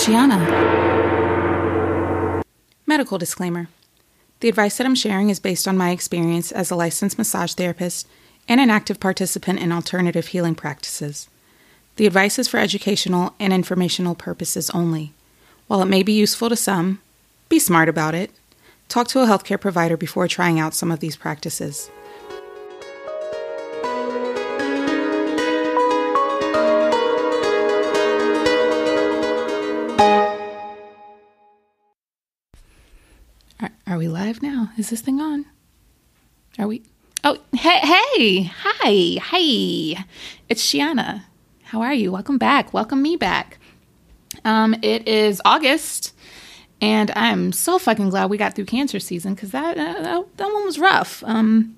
Shiana. Medical disclaimer The advice that I'm sharing is based on my experience as a licensed massage therapist and an active participant in alternative healing practices. The advice is for educational and informational purposes only. While it may be useful to some, be smart about it. Talk to a healthcare provider before trying out some of these practices. Are, are we live now? Is this thing on? Are we? Oh, hey, hey, hi, hi. It's Shiana. How are you? Welcome back. Welcome me back. Um, it is August, and I'm so fucking glad we got through cancer season because that, that that one was rough. Um,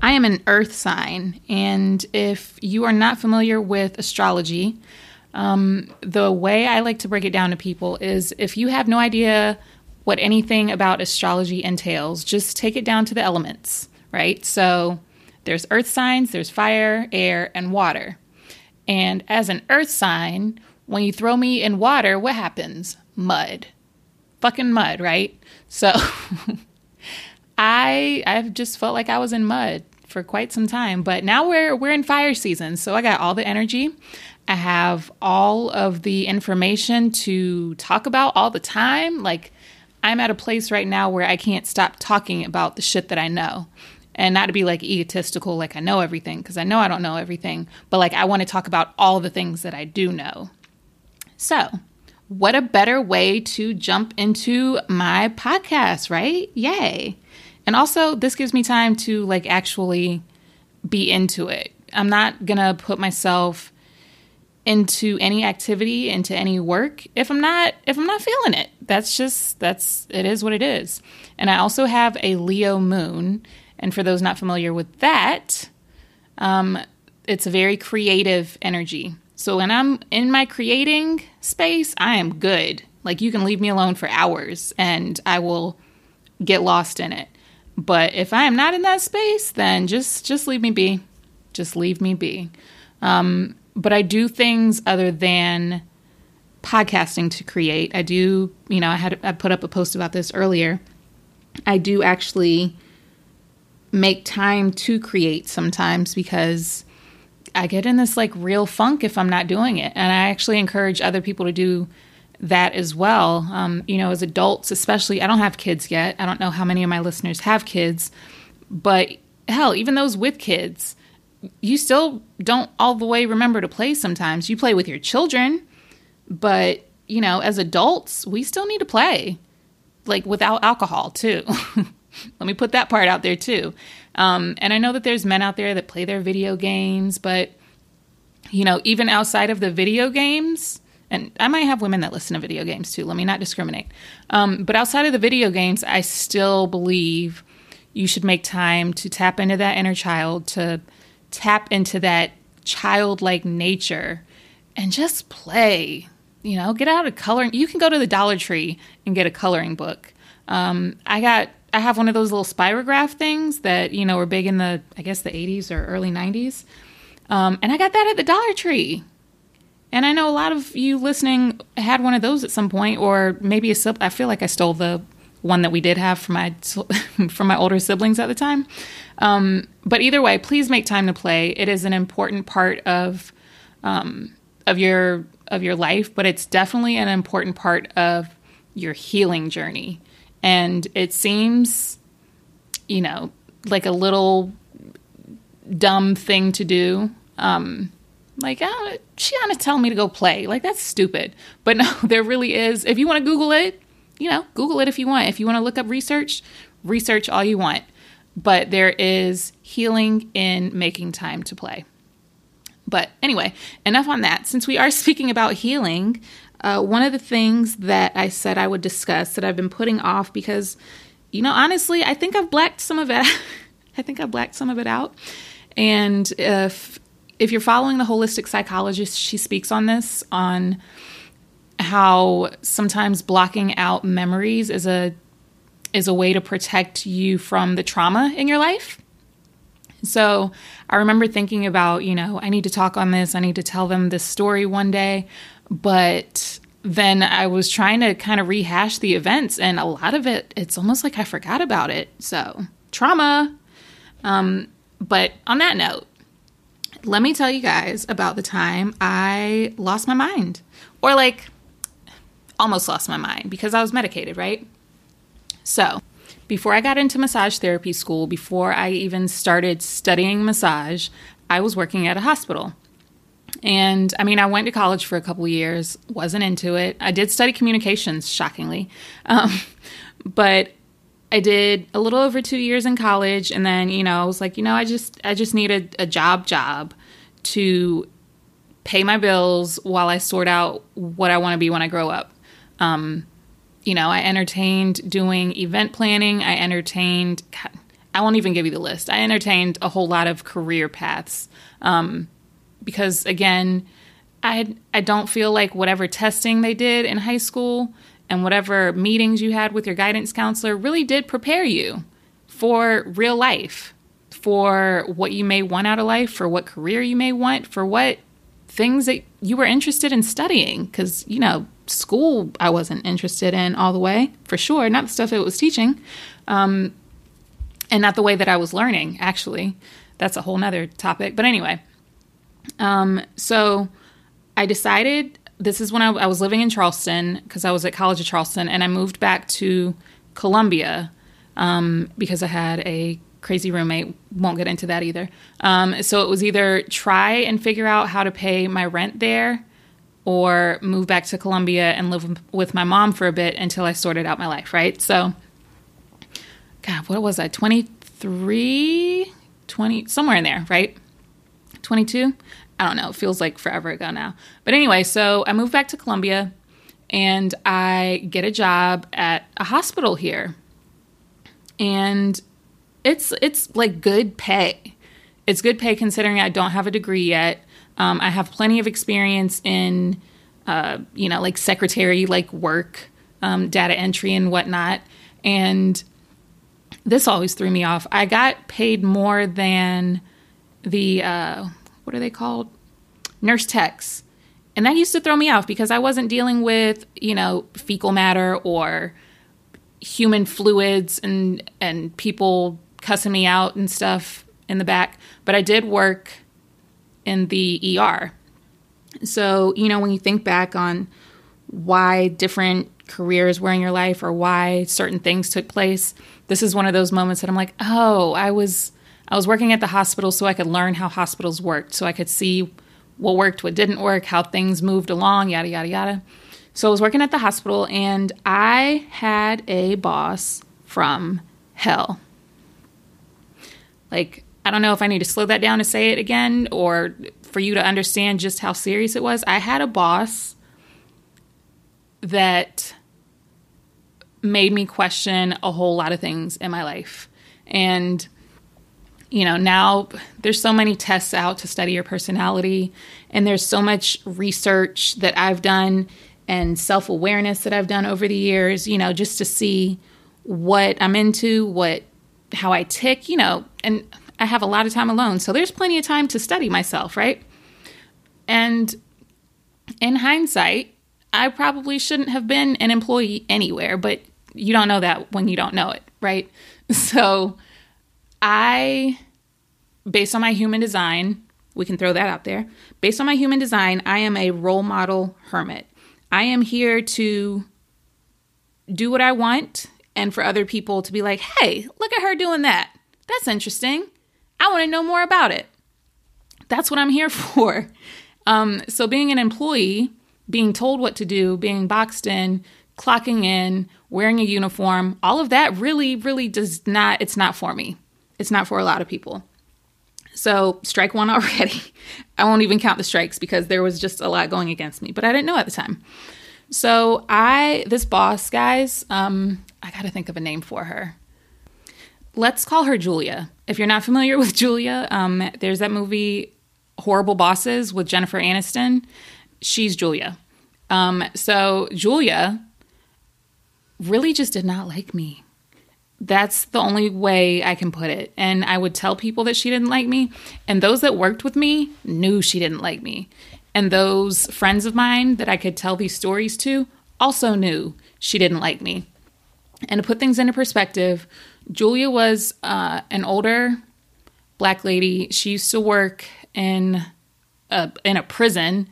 I am an Earth sign, and if you are not familiar with astrology, um, the way I like to break it down to people is if you have no idea what anything about astrology entails, just take it down to the elements, right? So there's earth signs, there's fire, air, and water. And as an earth sign, when you throw me in water, what happens? Mud. Fucking mud, right? So I I've just felt like I was in mud for quite some time, but now we're we're in fire season. So I got all the energy. I have all of the information to talk about all the time. Like I'm at a place right now where I can't stop talking about the shit that I know. And not to be like egotistical, like I know everything, because I know I don't know everything, but like I want to talk about all the things that I do know. So, what a better way to jump into my podcast, right? Yay. And also, this gives me time to like actually be into it. I'm not going to put myself into any activity, into any work if I'm not if I'm not feeling it. That's just that's it is what it is. And I also have a Leo moon, and for those not familiar with that, um, it's a very creative energy. So when I'm in my creating space, I am good. Like you can leave me alone for hours and I will get lost in it. But if I am not in that space, then just just leave me be. Just leave me be. Um, but I do things other than podcasting to create. I do, you know, I had I put up a post about this earlier. I do actually make time to create sometimes because I get in this like real funk if I'm not doing it. And I actually encourage other people to do that as well. Um, you know, as adults, especially, I don't have kids yet. I don't know how many of my listeners have kids, but hell, even those with kids, you still don't all the way remember to play sometimes. You play with your children, but you know, as adults, we still need to play, like without alcohol too. Let me put that part out there too. Um, and I know that there's men out there that play their video games, but you know, even outside of the video games, and I might have women that listen to video games too. Let me not discriminate. Um, but outside of the video games, I still believe you should make time to tap into that inner child, to tap into that childlike nature, and just play. You know, get out a coloring. You can go to the Dollar Tree and get a coloring book. Um, I got I have one of those little spirograph things that you know were big in the I guess the 80s or early 90s, um, and I got that at the Dollar Tree. And I know a lot of you listening had one of those at some point, or maybe a I feel like I stole the one that we did have for my from my older siblings at the time. Um, but either way, please make time to play. It is an important part of um, of your of your life, but it's definitely an important part of your healing journey. And it seems, you know, like a little dumb thing to do. Um, like, oh, she ought to tell me to go play. Like, that's stupid. But no, there really is. If you want to Google it, you know, Google it if you want. If you want to look up research, research all you want. But there is healing in making time to play. But anyway, enough on that. Since we are speaking about healing, uh, one of the things that I said I would discuss that I've been putting off because, you know, honestly, I think I've blacked some of it. I think I've blacked some of it out. And if if you're following the holistic psychologist, she speaks on this on how sometimes blocking out memories is a is a way to protect you from the trauma in your life. So I remember thinking about, you know, I need to talk on this, I need to tell them this story one day, but then I was trying to kind of rehash the events, and a lot of it, it's almost like I forgot about it. So, trauma. Um, but on that note, let me tell you guys about the time I lost my mind, or like almost lost my mind because I was medicated, right? So, before I got into massage therapy school, before I even started studying massage, I was working at a hospital. And I mean, I went to college for a couple years, wasn't into it. I did study communications, shockingly. Um, but I did a little over two years in college, and then you know I was like, you know, I just I just need a, a job job to pay my bills while I sort out what I want to be when I grow up. Um, you know, I entertained doing event planning. I entertained. I won't even give you the list. I entertained a whole lot of career paths um, because, again, I I don't feel like whatever testing they did in high school and whatever meetings you had with your guidance counselor really did prepare you for real life, for what you may want out of life, for what career you may want, for what things that you were interested in studying. Because, you know, school I wasn't interested in all the way, for sure, not the stuff it was teaching, um, and not the way that I was learning, actually. That's a whole nother topic. But anyway, um, so I decided this is when I, I was living in Charleston because I was at College of Charleston, and I moved back to Columbia um, because I had a crazy roommate. Won't get into that either. Um, so it was either try and figure out how to pay my rent there or move back to Columbia and live with my mom for a bit until I sorted out my life, right? So, God, what was I, 23, 20, somewhere in there, right? 22? I don't know. It feels like forever ago now. But anyway, so I moved back to Columbia and I get a job at a hospital here. And it's it's like good pay. It's good pay considering I don't have a degree yet. Um, I have plenty of experience in, uh, you know, like secretary like work, um, data entry and whatnot. And this always threw me off. I got paid more than the uh, what are they called? Nurse techs. And that used to throw me off because I wasn't dealing with, you know, fecal matter or human fluids and and people cussing me out and stuff in the back. But I did work in the ER. So, you know, when you think back on why different careers were in your life or why certain things took place, this is one of those moments that I'm like, oh, I was I was working at the hospital so I could learn how hospitals worked, so I could see what worked, what didn't work, how things moved along, yada yada yada. So I was working at the hospital and I had a boss from hell. Like I don't know if I need to slow that down to say it again or for you to understand just how serious it was. I had a boss that made me question a whole lot of things in my life. And, you know, now there's so many tests out to study your personality, and there's so much research that I've done and self awareness that I've done over the years, you know, just to see what I'm into, what, how I tick, you know, and I have a lot of time alone. So there's plenty of time to study myself, right? And in hindsight, I probably shouldn't have been an employee anywhere, but you don't know that when you don't know it, right? So I, based on my human design, we can throw that out there. Based on my human design, I am a role model hermit. I am here to do what I want and for other people to be like, hey, look at her doing that. That's interesting. I want to know more about it. That's what I'm here for. Um, so, being an employee, being told what to do, being boxed in, clocking in, wearing a uniform, all of that really, really does not, it's not for me. It's not for a lot of people. So, strike one already. I won't even count the strikes because there was just a lot going against me, but I didn't know at the time. So, I, this boss, guys, um, I got to think of a name for her let's call her Julia. If you're not familiar with Julia, um, there's that movie Horrible Bosses with Jennifer Aniston. She's Julia. Um, so Julia really just did not like me. That's the only way I can put it. And I would tell people that she didn't like me, and those that worked with me knew she didn't like me. And those friends of mine that I could tell these stories to also knew she didn't like me. And to put things into perspective, Julia was uh, an older black lady. She used to work in a, in a prison.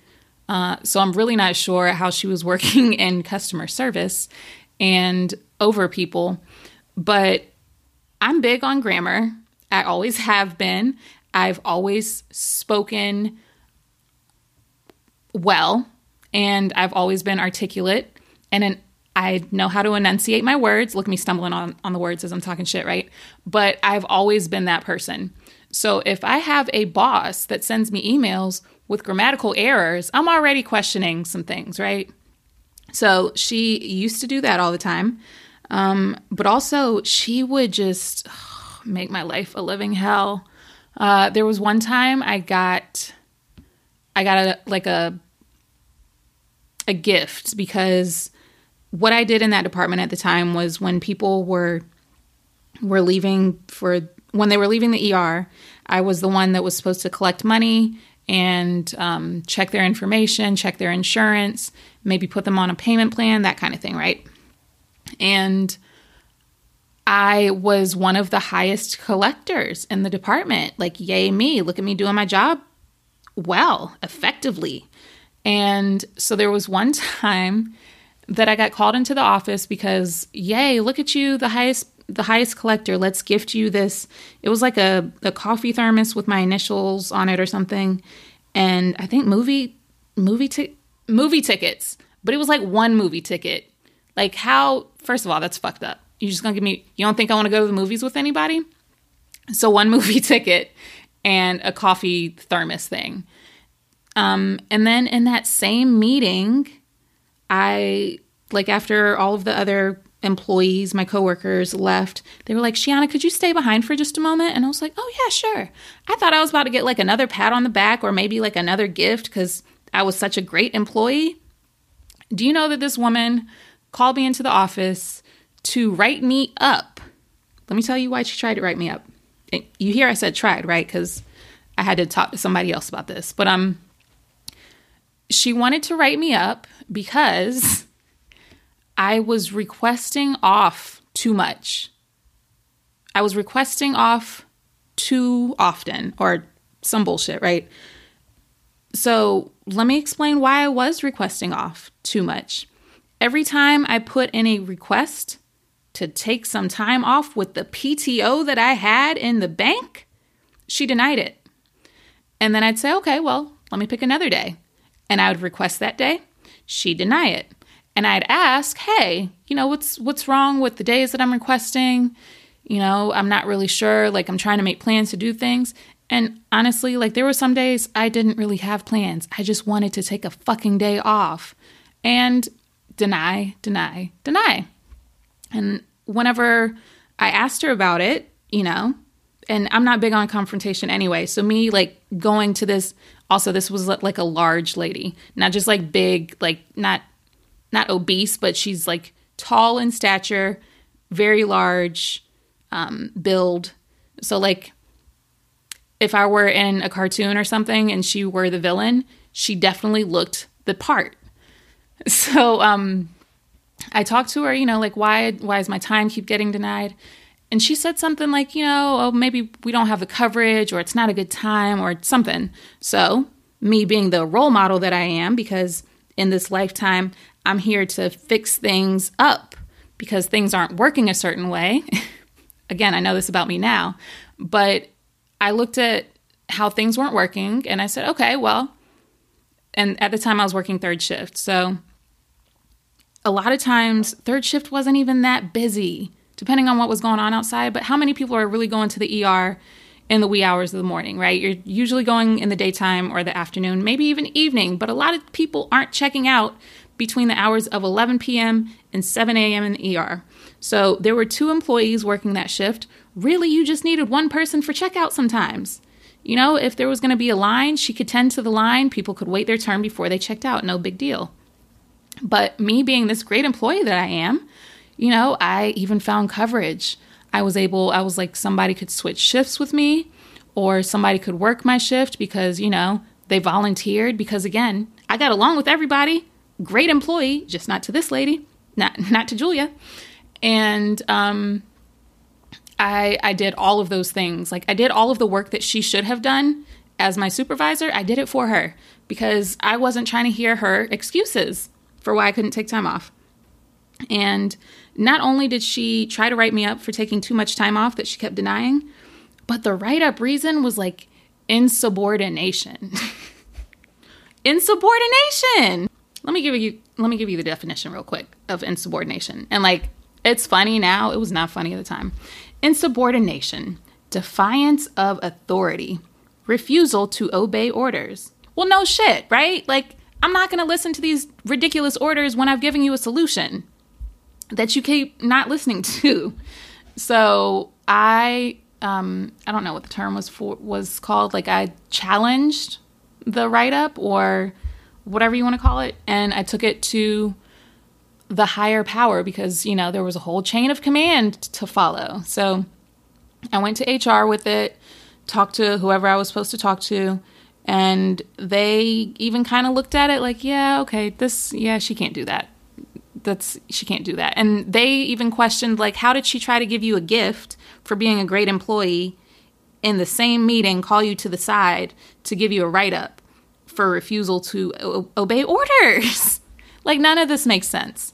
Uh, so I'm really not sure how she was working in customer service and over people. But I'm big on grammar. I always have been. I've always spoken well and I've always been articulate and an, I know how to enunciate my words. Look me stumbling on, on the words as I'm talking shit, right? But I've always been that person. So if I have a boss that sends me emails with grammatical errors, I'm already questioning some things, right? So she used to do that all the time. Um, but also, she would just make my life a living hell. Uh, there was one time I got, I got a like a a gift because what I did in that department at the time was when people were were leaving for when they were leaving the ER, I was the one that was supposed to collect money and um, check their information, check their insurance, maybe put them on a payment plan, that kind of thing, right? And I was one of the highest collectors in the department. Like, yay, me. Look at me doing my job well, effectively. And so there was one time that I got called into the office because, yay, look at you, the highest the highest collector. Let's gift you this. It was like a, a coffee thermos with my initials on it or something. And I think movie movie t- movie tickets. But it was like one movie ticket. Like how first of all, that's fucked up. You're just gonna give me you don't think I wanna go to the movies with anybody? So one movie ticket and a coffee thermos thing. Um, and then in that same meeting, I like after all of the other employees, my coworkers left, they were like, Shiana, could you stay behind for just a moment? And I was like, oh, yeah, sure. I thought I was about to get like another pat on the back or maybe like another gift because I was such a great employee. Do you know that this woman called me into the office to write me up? Let me tell you why she tried to write me up. You hear I said tried, right? Because I had to talk to somebody else about this. But um, she wanted to write me up because I was requesting off too much. I was requesting off too often or some bullshit, right? So let me explain why I was requesting off too much. Every time I put in a request to take some time off with the PTO that I had in the bank, she denied it. And then I'd say, okay, well, let me pick another day. And I would request that day. She'd deny it and I'd ask, "Hey, you know, what's what's wrong with the days that I'm requesting? You know, I'm not really sure, like I'm trying to make plans to do things." And honestly, like there were some days I didn't really have plans. I just wanted to take a fucking day off. And deny, deny, deny. And whenever I asked her about it, you know, and I'm not big on confrontation anyway. So me like going to this also this was like a large lady, not just like big, like not not obese, but she's like tall in stature, very large um, build. So, like, if I were in a cartoon or something and she were the villain, she definitely looked the part. So, um, I talked to her, you know, like, why, why is my time keep getting denied? And she said something like, you know, oh, maybe we don't have the coverage or it's not a good time or something. So, me being the role model that I am, because in this lifetime I'm here to fix things up because things aren't working a certain way. Again, I know this about me now, but I looked at how things weren't working and I said, okay, well, and at the time I was working third shift. So a lot of times, third shift wasn't even that busy, depending on what was going on outside. But how many people are really going to the ER in the wee hours of the morning, right? You're usually going in the daytime or the afternoon, maybe even evening, but a lot of people aren't checking out between the hours of 11 p.m. and 7 a.m. in the ER. So there were two employees working that shift. Really, you just needed one person for checkout sometimes. You know, if there was going to be a line, she could tend to the line. People could wait their turn before they checked out. No big deal. But me being this great employee that I am, you know, I even found coverage. I was able, I was like, somebody could switch shifts with me or somebody could work my shift because, you know, They volunteered because, again, I got along with everybody. Great employee, just not to this lady, not not to Julia. And um, I I did all of those things. Like I did all of the work that she should have done as my supervisor. I did it for her because I wasn't trying to hear her excuses for why I couldn't take time off. And not only did she try to write me up for taking too much time off that she kept denying, but the write up reason was like insubordination. insubordination. Let me give you let me give you the definition real quick of insubordination. And like it's funny now, it was not funny at the time. Insubordination, defiance of authority, refusal to obey orders. Well, no shit, right? Like I'm not going to listen to these ridiculous orders when I've given you a solution that you keep not listening to. So I um, I don't know what the term was for was called. Like I challenged the write up or whatever you want to call it, and I took it to the higher power because you know there was a whole chain of command to follow. So I went to HR with it, talked to whoever I was supposed to talk to, and they even kind of looked at it like, yeah, okay, this, yeah, she can't do that. That's she can't do that. And they even questioned like, how did she try to give you a gift for being a great employee in the same meeting call you to the side to give you a write up for refusal to o- obey orders. like none of this makes sense.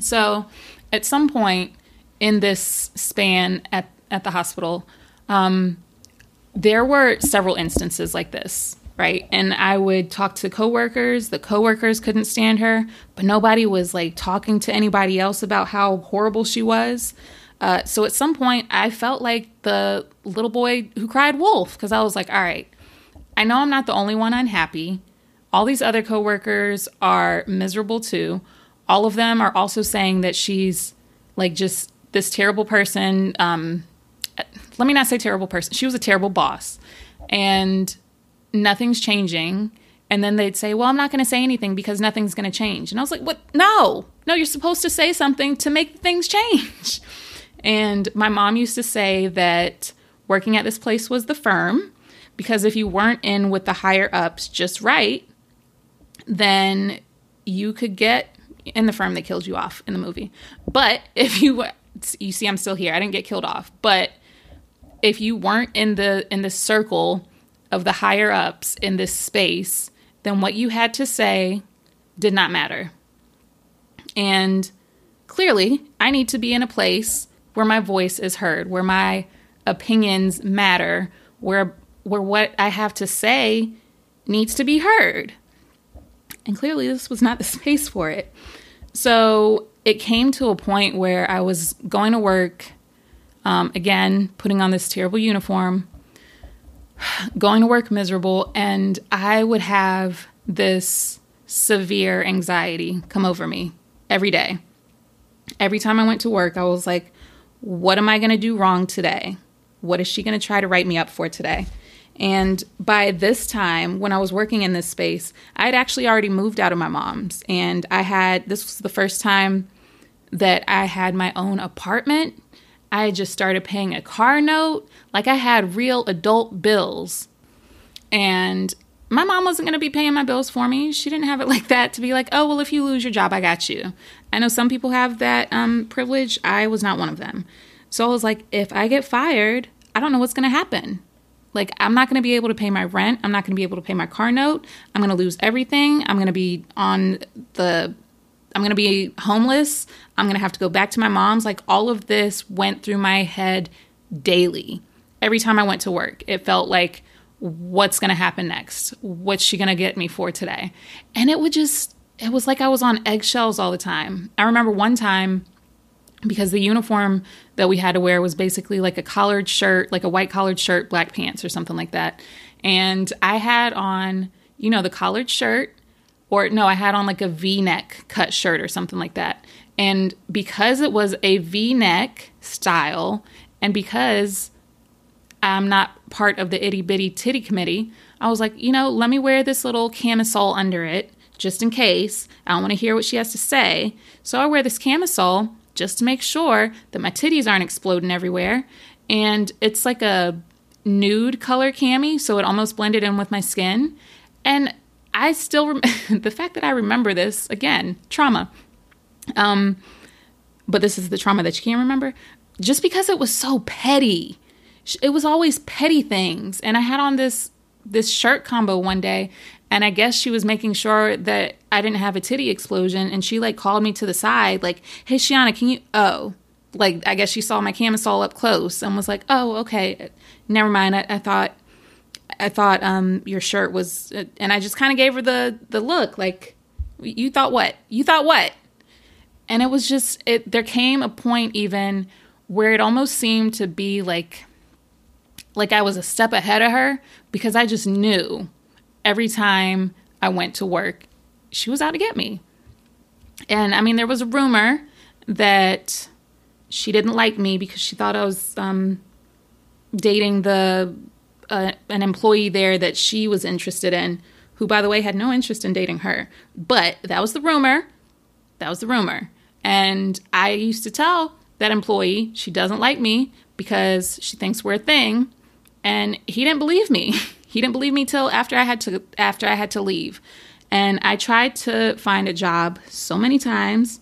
So, at some point in this span at at the hospital, um, there were several instances like this, right? And I would talk to coworkers. The coworkers couldn't stand her, but nobody was like talking to anybody else about how horrible she was. Uh, so at some point, I felt like the little boy who cried wolf because I was like, all right, I know I'm not the only one unhappy. All these other coworkers are miserable too. All of them are also saying that she's like just this terrible person. Um, let me not say terrible person. She was a terrible boss, and nothing's changing. And then they'd say, Well, I'm not going to say anything because nothing's going to change. And I was like, What? No, no, you're supposed to say something to make things change. And my mom used to say that working at this place was the firm because if you weren't in with the higher ups just right, then you could get in the firm that killed you off in the movie. But if you you see I'm still here. I didn't get killed off, but if you weren't in the in the circle of the higher ups in this space, then what you had to say did not matter. And clearly, I need to be in a place where my voice is heard, where my opinions matter, where where what I have to say needs to be heard. And clearly this was not the space for it. So it came to a point where I was going to work um, again, putting on this terrible uniform, going to work miserable, and I would have this severe anxiety come over me every day. Every time I went to work, I was like, what am I going to do wrong today? What is she going to try to write me up for today? And by this time, when I was working in this space, I had actually already moved out of my mom's. And I had, this was the first time that I had my own apartment. I just started paying a car note. Like I had real adult bills. And my mom wasn't going to be paying my bills for me. She didn't have it like that to be like, oh, well, if you lose your job, I got you. I know some people have that um, privilege. I was not one of them. So I was like, if I get fired, I don't know what's going to happen. Like, I'm not going to be able to pay my rent. I'm not going to be able to pay my car note. I'm going to lose everything. I'm going to be on the, I'm going to be homeless. I'm going to have to go back to my mom's. Like, all of this went through my head daily. Every time I went to work, it felt like, what's going to happen next? What's she going to get me for today? And it would just, it was like I was on eggshells all the time. I remember one time because the uniform that we had to wear was basically like a collared shirt, like a white collared shirt, black pants, or something like that. And I had on, you know, the collared shirt, or no, I had on like a v neck cut shirt or something like that. And because it was a v neck style, and because I'm not part of the itty bitty titty committee, I was like, you know, let me wear this little camisole under it just in case. I don't want to hear what she has to say. So I wear this camisole just to make sure that my titties aren't exploding everywhere. And it's like a nude color cami, so it almost blended in with my skin. And I still, rem- the fact that I remember this, again, trauma. Um, but this is the trauma that you can't remember. Just because it was so petty. It was always petty things. And I had on this this shirt combo one day and I guess she was making sure that I didn't have a titty explosion and she like called me to the side like, "Hey Shiana, can you oh, like I guess she saw my camisole up close and was like, "Oh, okay. Never mind. I, I thought I thought um your shirt was and I just kind of gave her the the look like you thought what? You thought what? And it was just it there came a point even where it almost seemed to be like like I was a step ahead of her because I just knew every time I went to work she was out to get me. And I mean there was a rumor that she didn't like me because she thought I was um, dating the uh, an employee there that she was interested in, who by the way had no interest in dating her. But that was the rumor. That was the rumor. And I used to tell that employee she doesn't like me because she thinks we're a thing, and he didn't believe me. he didn't believe me till after I had to after I had to leave. And I tried to find a job so many times.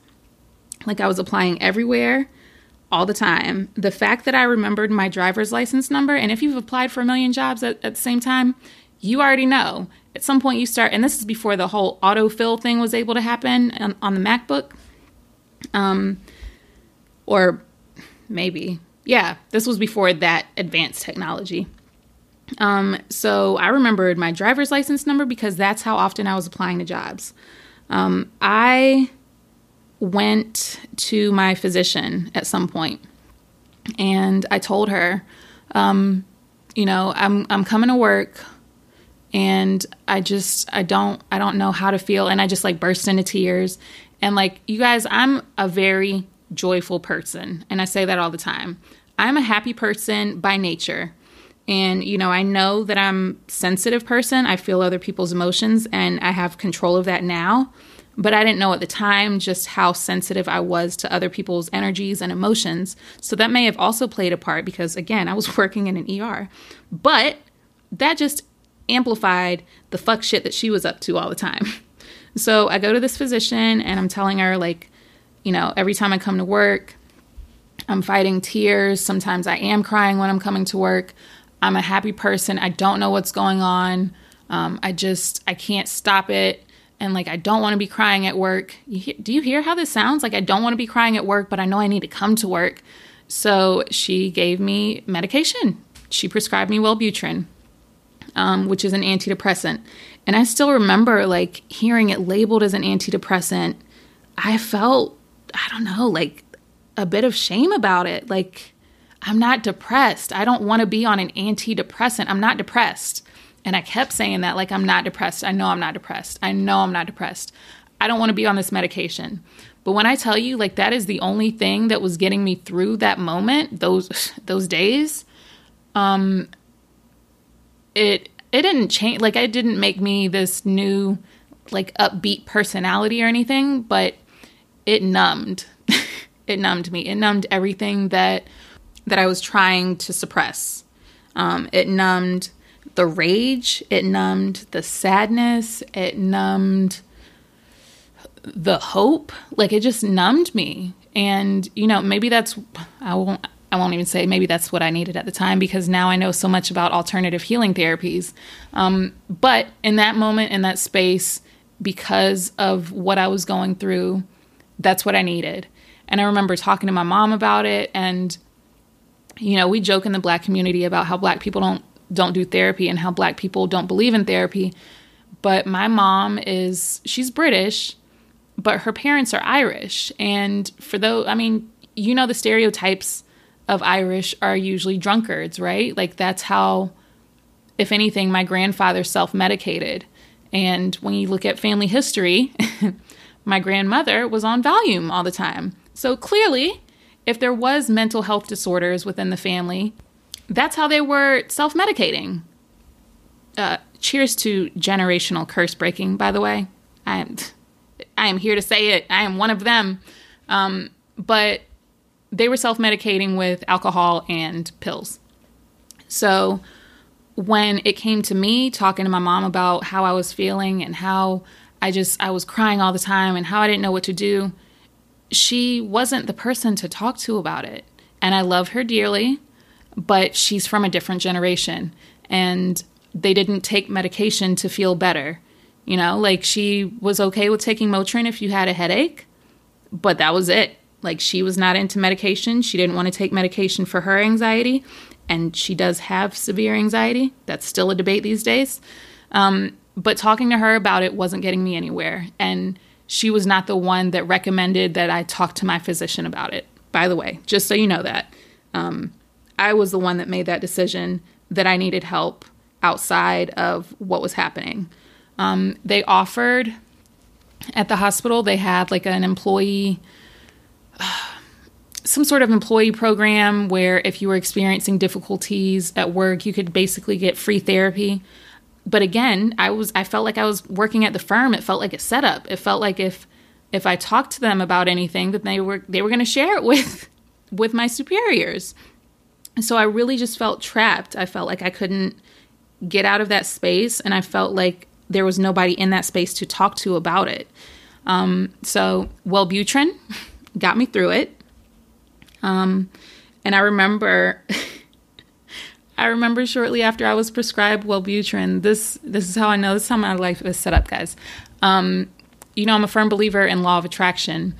Like I was applying everywhere all the time. The fact that I remembered my driver's license number, and if you've applied for a million jobs at, at the same time, you already know. At some point, you start, and this is before the whole autofill thing was able to happen on, on the MacBook. Um, or maybe, yeah, this was before that advanced technology. Um, so I remembered my driver's license number because that's how often I was applying to jobs. Um, I went to my physician at some point and I told her, um, you know, I'm I'm coming to work and I just I don't I don't know how to feel and I just like burst into tears and like you guys I'm a very joyful person and I say that all the time. I'm a happy person by nature. And you know, I know that I'm sensitive person. I feel other people's emotions and I have control of that now but I didn't know at the time just how sensitive I was to other people's energies and emotions. So that may have also played a part because, again, I was working in an ER. But that just amplified the fuck shit that she was up to all the time. So I go to this physician and I'm telling her, like, you know, every time I come to work, I'm fighting tears. Sometimes I am crying when I'm coming to work. I'm a happy person. I don't know what's going on. Um, I just, I can't stop it and like I don't want to be crying at work. You do you hear how this sounds? Like I don't want to be crying at work, but I know I need to come to work. So she gave me medication. She prescribed me Wellbutrin, um, which is an antidepressant. And I still remember like hearing it labeled as an antidepressant. I felt, I don't know, like a bit of shame about it. Like I'm not depressed. I don't want to be on an antidepressant. I'm not depressed. And I kept saying that, like, I'm not depressed. I know I'm not depressed. I know I'm not depressed. I don't want to be on this medication. But when I tell you, like, that is the only thing that was getting me through that moment, those those days, um, it it didn't change. Like, it didn't make me this new, like, upbeat personality or anything. But it numbed. it numbed me. It numbed everything that that I was trying to suppress. Um, it numbed the rage, it numbed the sadness, it numbed the hope. Like it just numbed me. And you know, maybe that's I won't I won't even say maybe that's what I needed at the time because now I know so much about alternative healing therapies. Um, but in that moment, in that space, because of what I was going through, that's what I needed. And I remember talking to my mom about it. And, you know, we joke in the black community about how black people don't don't do therapy and how black people don't believe in therapy. But my mom is, she's British, but her parents are Irish. And for those, I mean, you know, the stereotypes of Irish are usually drunkards, right? Like that's how, if anything, my grandfather self medicated. And when you look at family history, my grandmother was on Valium all the time. So clearly, if there was mental health disorders within the family, that's how they were self medicating. Uh, cheers to generational curse breaking, by the way. I am, I am here to say it. I am one of them. Um, but they were self medicating with alcohol and pills. So when it came to me talking to my mom about how I was feeling and how I just I was crying all the time and how I didn't know what to do, she wasn't the person to talk to about it. And I love her dearly, but she's from a different generation and they didn't take medication to feel better. You know, like she was okay with taking Motrin if you had a headache, but that was it. Like she was not into medication. She didn't want to take medication for her anxiety, and she does have severe anxiety. That's still a debate these days. Um, but talking to her about it wasn't getting me anywhere. And she was not the one that recommended that I talk to my physician about it, by the way, just so you know that. Um, I was the one that made that decision that I needed help outside of what was happening. Um, they offered at the hospital, they had like an employee, some sort of employee program where if you were experiencing difficulties at work, you could basically get free therapy but again, I was I felt like I was working at the firm. It felt like a setup. It felt like if if I talked to them about anything that they were they were going to share it with with my superiors. So I really just felt trapped. I felt like I couldn't get out of that space and I felt like there was nobody in that space to talk to about it. Um, so Wellbutrin got me through it. Um, and I remember I remember shortly after I was prescribed Wellbutrin. This this is how I know. This is how my life is set up, guys. Um, you know, I'm a firm believer in law of attraction,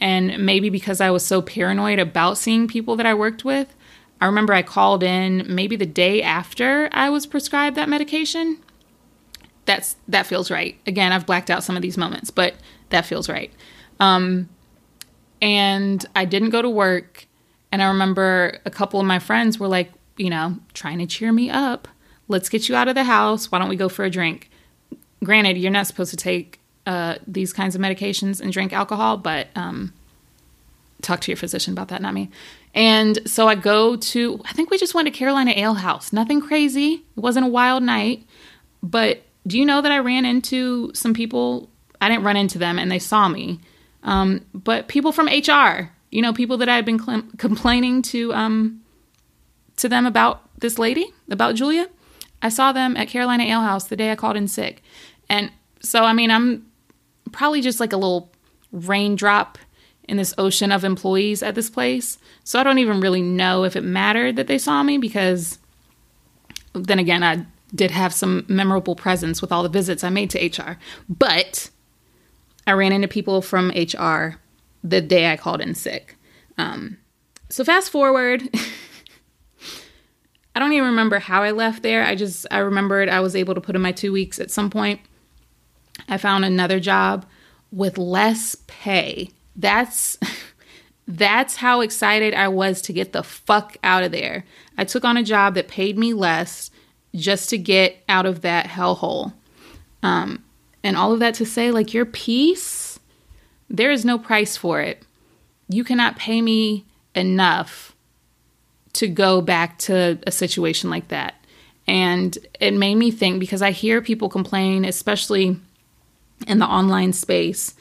and maybe because I was so paranoid about seeing people that I worked with, I remember I called in maybe the day after I was prescribed that medication. That's that feels right. Again, I've blacked out some of these moments, but that feels right. Um, and I didn't go to work. And I remember a couple of my friends were like, you know, trying to cheer me up. Let's get you out of the house. Why don't we go for a drink? Granted, you're not supposed to take uh, these kinds of medications and drink alcohol, but um, talk to your physician about that, not me. And so I go to, I think we just went to Carolina Ale House. Nothing crazy. It wasn't a wild night. But do you know that I ran into some people? I didn't run into them and they saw me. Um, but people from HR, you know, people that I had been cl- complaining to um, to them about this lady, about Julia. I saw them at Carolina Ale House the day I called in sick. And so, I mean, I'm probably just like a little raindrop in this ocean of employees at this place. So I don't even really know if it mattered that they saw me because then again, I did have some memorable presence with all the visits I made to HR. But I ran into people from HR the day I called in sick. Um, so fast forward. I don't even remember how I left there. I just I remembered I was able to put in my 2 weeks at some point. I found another job with less pay. That's that's how excited I was to get the fuck out of there. I took on a job that paid me less just to get out of that hellhole. Um, and all of that to say, like, your peace, there is no price for it. You cannot pay me enough to go back to a situation like that. And it made me think because I hear people complain, especially in the online space,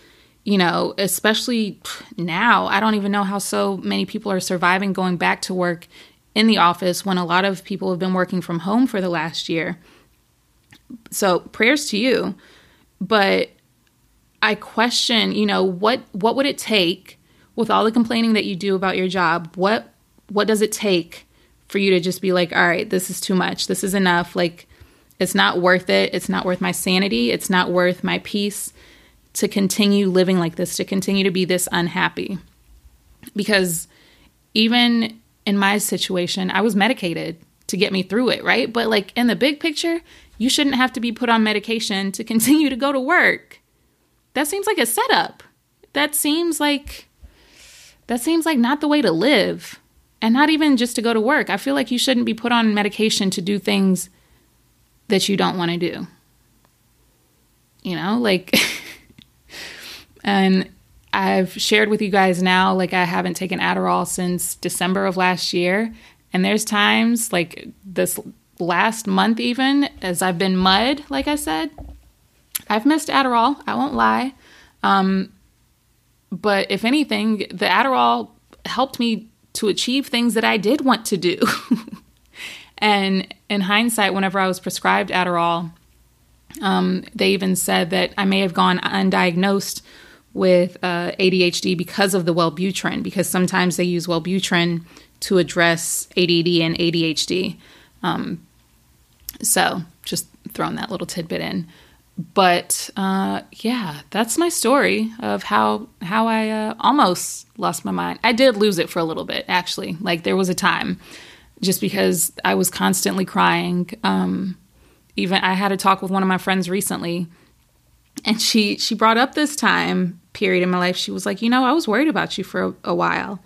you know, especially now. I don't even know how so many people are surviving going back to work in the office when a lot of people have been working from home for the last year. So, prayers to you. But I question, you know, what what would it take with all the complaining that you do about your job? What what does it take for you to just be like, all right, this is too much. This is enough. Like, it's not worth it. It's not worth my sanity. It's not worth my peace to continue living like this, to continue to be this unhappy. Because even in my situation, I was medicated to get me through it, right? But like in the big picture, you shouldn't have to be put on medication to continue to go to work. That seems like a setup. That seems like that seems like not the way to live and not even just to go to work. I feel like you shouldn't be put on medication to do things that you don't want to do. You know, like, and I've shared with you guys now, like, I haven't taken Adderall since December of last year. And there's times, like this last month, even as I've been mud, like I said, I've missed Adderall. I won't lie. Um, but if anything, the Adderall helped me to achieve things that I did want to do. And in hindsight, whenever I was prescribed Adderall, um, they even said that I may have gone undiagnosed with uh, ADHD because of the Wellbutrin, because sometimes they use Wellbutrin to address ADD and ADHD. Um, so just throwing that little tidbit in. But uh, yeah, that's my story of how how I uh, almost lost my mind. I did lose it for a little bit, actually. Like there was a time, just because I was constantly crying. Um, even I had a talk with one of my friends recently, and she she brought up this time period in my life. She was like, you know, I was worried about you for a, a while,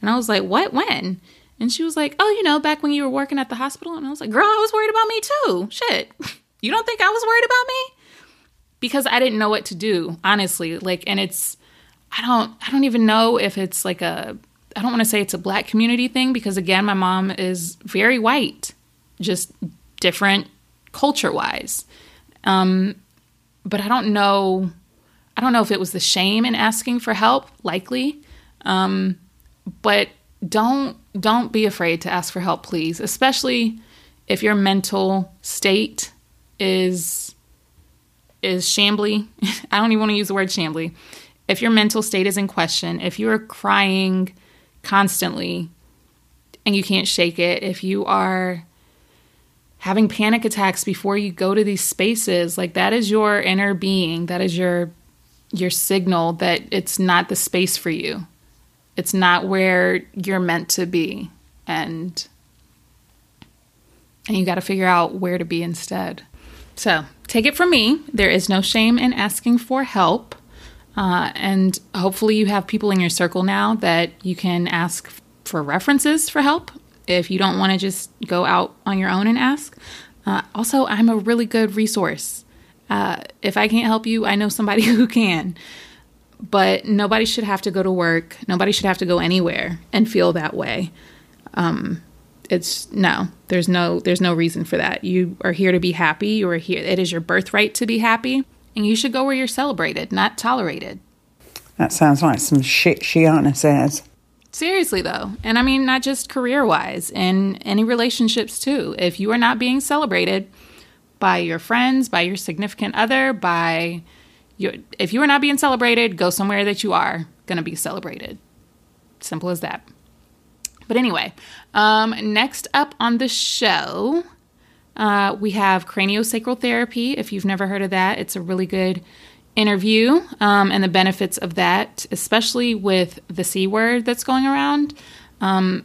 and I was like, what? When? And she was like, oh, you know, back when you were working at the hospital. And I was like, girl, I was worried about me too. Shit. You don't think I was worried about me? Because I didn't know what to do, honestly. Like, and it's, I don't, I don't even know if it's like a, I don't want to say it's a black community thing because again, my mom is very white, just different culture wise. Um, but I don't know, I don't know if it was the shame in asking for help, likely. Um, but don't don't be afraid to ask for help, please, especially if your mental state is is shambly. I don't even want to use the word shambly. If your mental state is in question, if you are crying constantly and you can't shake it, if you are having panic attacks before you go to these spaces, like that is your inner being, that is your your signal that it's not the space for you. It's not where you're meant to be. And and you got to figure out where to be instead. So, take it from me. There is no shame in asking for help. Uh, and hopefully, you have people in your circle now that you can ask for references for help if you don't want to just go out on your own and ask. Uh, also, I'm a really good resource. Uh, if I can't help you, I know somebody who can but nobody should have to go to work. Nobody should have to go anywhere and feel that way. Um, it's no, there's no, there's no reason for that. You are here to be happy. You are here. It is your birthright to be happy, and you should go where you're celebrated, not tolerated. That sounds like some shit Shiana says. Seriously, though, and I mean not just career wise, in any relationships too. If you are not being celebrated by your friends, by your significant other, by you, if you are not being celebrated, go somewhere that you are going to be celebrated. Simple as that. But anyway, um, next up on the show, uh, we have craniosacral therapy. If you've never heard of that, it's a really good interview um, and the benefits of that, especially with the C word that's going around. Um,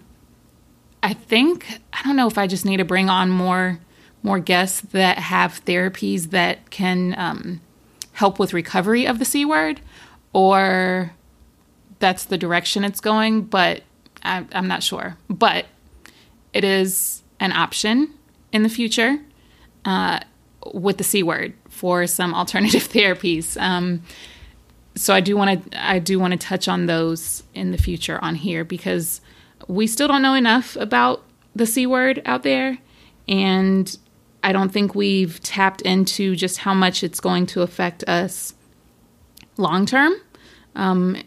I think I don't know if I just need to bring on more more guests that have therapies that can um, help with recovery of the C word, or that's the direction it's going, but I, I'm not sure. But it is an option in the future uh, with the C word for some alternative therapies. Um, so I do want to I do want to touch on those in the future on here because we still don't know enough about the C word out there, and I don't think we've tapped into just how much it's going to affect us long term. Um,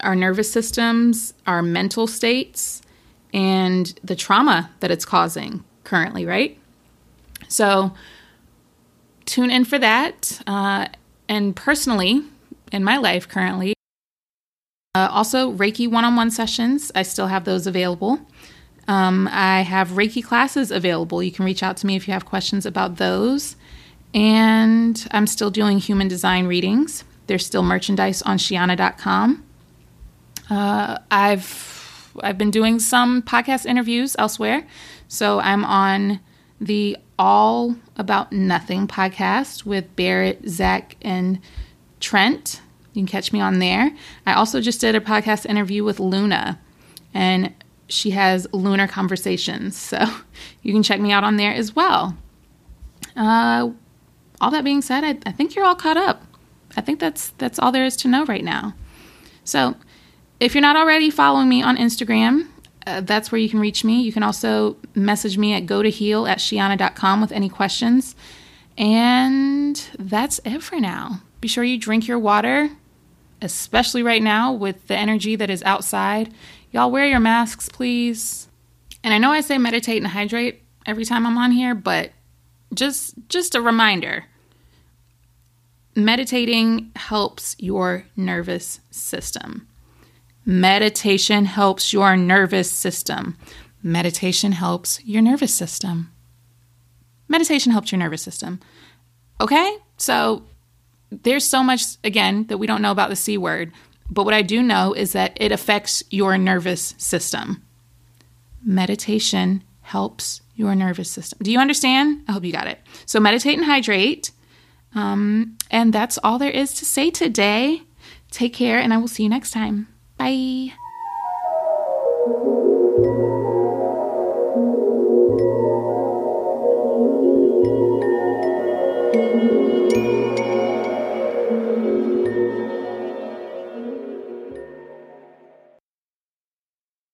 our nervous systems, our mental states, and the trauma that it's causing currently, right? So, tune in for that. Uh, and personally, in my life currently, uh, also Reiki one on one sessions, I still have those available. Um, I have Reiki classes available. You can reach out to me if you have questions about those. And I'm still doing human design readings. There's still merchandise on Shiana.com. Uh, I've I've been doing some podcast interviews elsewhere. So I'm on the All About Nothing podcast with Barrett, Zach, and Trent. You can catch me on there. I also just did a podcast interview with Luna, and she has Lunar Conversations. So you can check me out on there as well. Uh, all that being said, I, I think you're all caught up. I think that's that's all there is to know right now. So if you're not already following me on Instagram, uh, that's where you can reach me. You can also message me at go to heal at shiana.com with any questions. And that's it for now. Be sure you drink your water, especially right now with the energy that is outside. Y'all wear your masks, please. And I know I say meditate and hydrate every time I'm on here, but just just a reminder. Meditating helps your nervous system. Meditation helps your nervous system. Meditation helps your nervous system. Meditation helps your nervous system. Okay? So there's so much, again, that we don't know about the C word, but what I do know is that it affects your nervous system. Meditation helps your nervous system. Do you understand? I hope you got it. So, meditate and hydrate. Um, and that's all there is to say today. Take care, and I will see you next time. Bye.